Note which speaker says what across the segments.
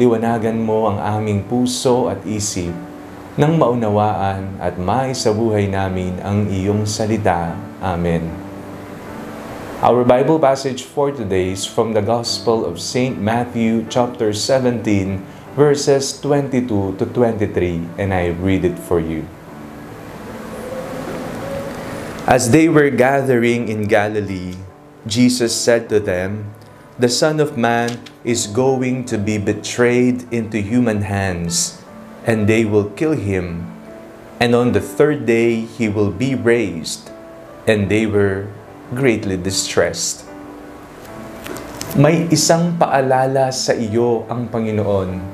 Speaker 1: liwanagan mo ang aming puso at isip nang maunawaan at maisabuhay namin ang iyong salita. Amen. Our Bible passage for today is from the Gospel of St. Matthew chapter 17 verses 22 to 23 and I read it for you. As they were gathering in Galilee, Jesus said to them, The Son of Man is going to be betrayed into human hands, and they will kill him. And on the third day he will be raised. And they were greatly distressed. May isang paalala sa iyo ang Panginoon.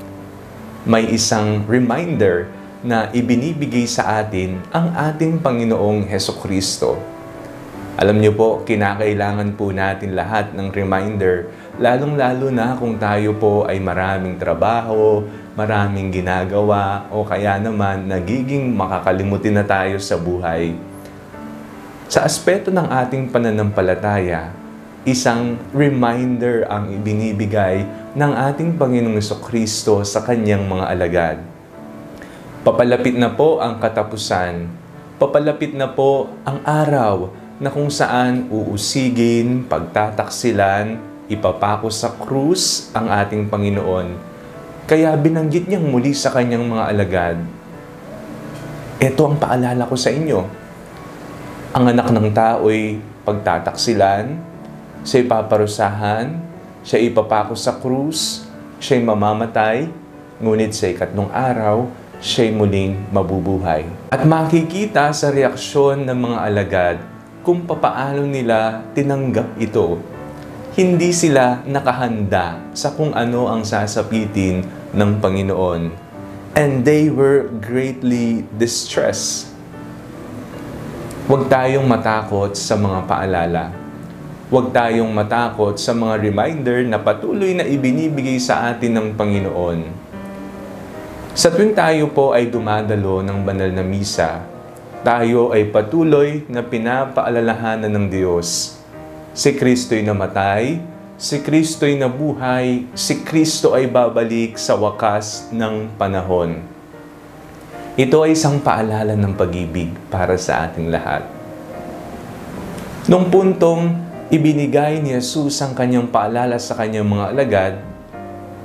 Speaker 1: May isang reminder na ibinibigay sa atin ang ating Panginoong Heso Kristo. Alam niyo po, kinakailangan po natin lahat ng reminder, lalong-lalo na kung tayo po ay maraming trabaho, maraming ginagawa, o kaya naman nagiging makakalimutin na tayo sa buhay. Sa aspeto ng ating pananampalataya, isang reminder ang ibinibigay ng ating Panginoong Kristo sa kanyang mga alagad Papalapit na po ang katapusan. Papalapit na po ang araw na kung saan uusigin, pagtataksilan, ipapako sa krus ang ating Panginoon. Kaya binanggit niyang muli sa kanyang mga alagad, Ito ang paalala ko sa inyo. Ang anak ng tao'y pagtataksilan, siya ipaparusahan, siya ipapako sa krus, siya'y mamamatay, ngunit sa ikatlong araw, siya'y muling mabubuhay. At makikita sa reaksyon ng mga alagad kung papaano nila tinanggap ito. Hindi sila nakahanda sa kung ano ang sasapitin ng Panginoon. And they were greatly distressed. Huwag tayong matakot sa mga paalala. Huwag tayong matakot sa mga reminder na patuloy na ibinibigay sa atin ng Panginoon sa tuwing tayo po ay dumadalo ng banal na misa, tayo ay patuloy na pinapaalalahanan ng Diyos. Si Kristo'y namatay, si Kristo'y nabuhay, si Kristo ay babalik sa wakas ng panahon. Ito ay isang paalala ng pag-ibig para sa ating lahat. Nung puntong ibinigay ni Jesus ang kanyang paalala sa kanyang mga alagad,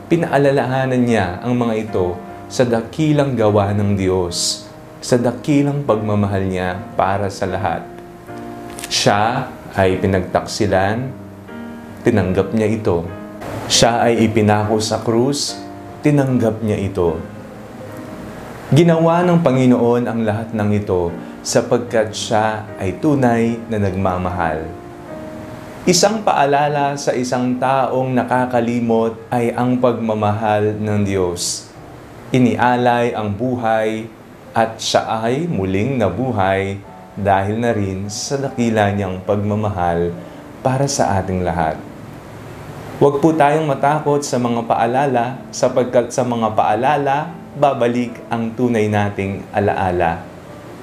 Speaker 1: pinaalalahanan niya ang mga ito sa dakilang gawa ng Diyos, sa dakilang pagmamahal niya para sa lahat. Siya ay pinagtaksilan, tinanggap niya ito. Siya ay ipinako sa krus, tinanggap niya ito. Ginawa ng Panginoon ang lahat ng ito sapagkat siya ay tunay na nagmamahal. Isang paalala sa isang taong nakakalimot ay ang pagmamahal ng Diyos inialay ang buhay at siya ay muling nabuhay dahil na rin sa dakila niyang pagmamahal para sa ating lahat. Huwag po tayong matakot sa mga paalala sapagkat sa mga paalala, babalik ang tunay nating alaala.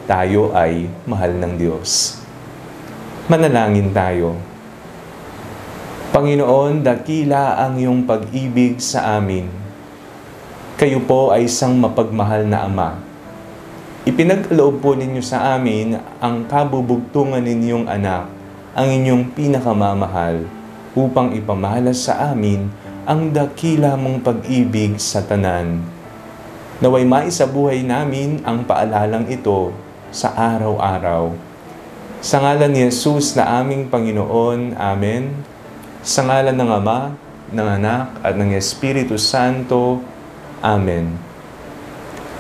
Speaker 1: Tayo ay mahal ng Diyos. Manalangin tayo. Panginoon, dakila ang iyong pag-ibig sa amin kayo po ay isang mapagmahal na Ama. Ipinagkaloob po ninyo sa amin ang kabubugtungan ninyong anak, ang inyong pinakamamahal, upang ipamahalas sa amin ang dakila mong pag-ibig sa tanan. Naway maisabuhay namin ang paalalang ito sa araw-araw. Sa ngalan ni Jesus na aming Panginoon, Amen. Sa ngalan ng Ama, ng Anak, at ng Espiritu Santo, Amen.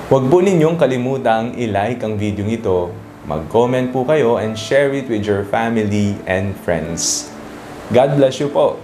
Speaker 1: Huwag po ninyong kalimutang i-like ang video ito, mag-comment po kayo and share it with your family and friends. God bless you po.